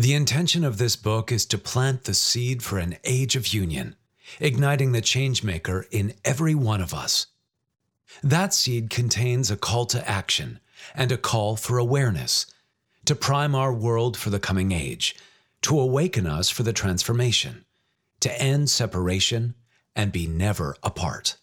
The intention of this book is to plant the seed for an age of union, igniting the changemaker in every one of us. That seed contains a call to action and a call for awareness, to prime our world for the coming age, to awaken us for the transformation, to end separation and be never apart.